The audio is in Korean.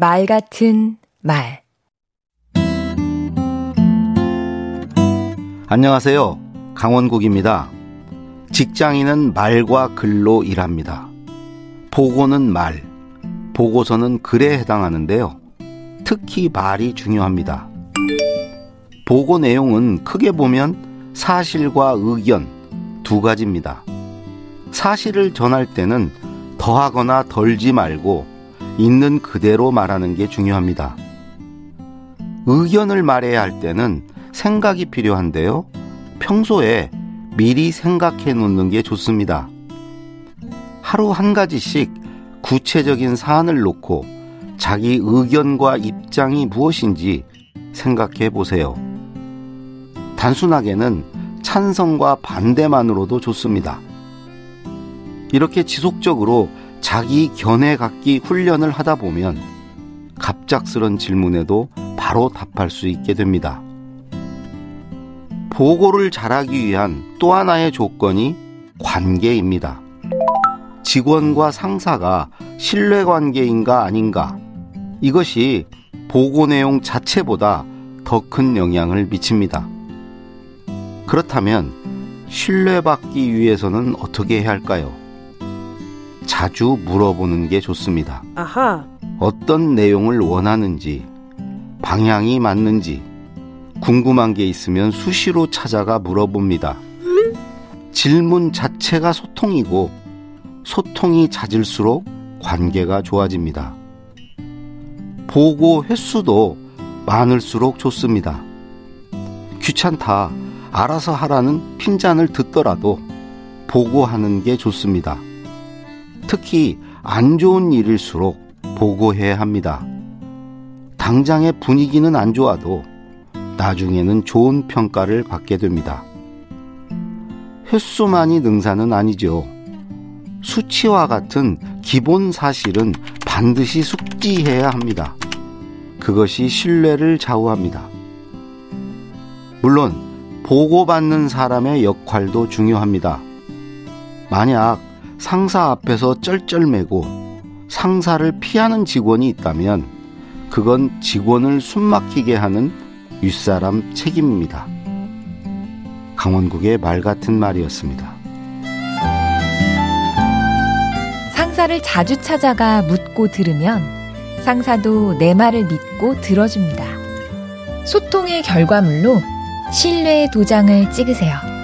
말 같은 말 안녕하세요. 강원국입니다. 직장인은 말과 글로 일합니다. 보고는 말, 보고서는 글에 해당하는데요. 특히 말이 중요합니다. 보고 내용은 크게 보면 사실과 의견 두 가지입니다. 사실을 전할 때는 더하거나 덜지 말고 있는 그대로 말하는 게 중요합니다. 의견을 말해야 할 때는 생각이 필요한데요. 평소에 미리 생각해 놓는 게 좋습니다. 하루 한 가지씩 구체적인 사안을 놓고 자기 의견과 입장이 무엇인지 생각해 보세요. 단순하게는 찬성과 반대만으로도 좋습니다. 이렇게 지속적으로 자기 견해 갖기 훈련을 하다 보면 갑작스런 질문에도 바로 답할 수 있게 됩니다. 보고를 잘하기 위한 또 하나의 조건이 관계입니다. 직원과 상사가 신뢰 관계인가 아닌가 이것이 보고 내용 자체보다 더 큰 영향을 미칩니다. 그렇다면 신뢰받기 위해서는 어떻게 해야 할까요? 자주 물어보는 게 좋습니다. 아하. 어떤 내용을 원하는지, 방향이 맞는지, 궁금한 게 있으면 수시로 찾아가 물어봅니다. 질문 자체가 소통이고, 소통이 잦을수록 관계가 좋아집니다. 보고 횟수도 많을수록 좋습니다. 귀찮다, 알아서 하라는 핀잔을 듣더라도 보고하는 게 좋습니다. 특히 안 좋은 일일수록 보고해야 합니다. 당장의 분위기는 안 좋아도 나중에는 좋은 평가를 받게 됩니다. 횟수만이 능사는 아니죠. 수치와 같은 기본 사실은 반드시 숙지해야 합니다. 그것이 신뢰를 좌우합니다. 물론, 보고받는 사람의 역할도 중요합니다. 만약 상사 앞에서 쩔쩔매고 상사를 피하는 직원이 있다면 그건 직원을 숨막히게 하는 윗사람 책임입니다. 강원국의 말 같은 말이었습니다. 상사를 자주 찾아가 묻고 들으면 상사도 내 말을 믿고 들어줍니다. 소통의 결과물로 신뢰의 도장을 찍으세요.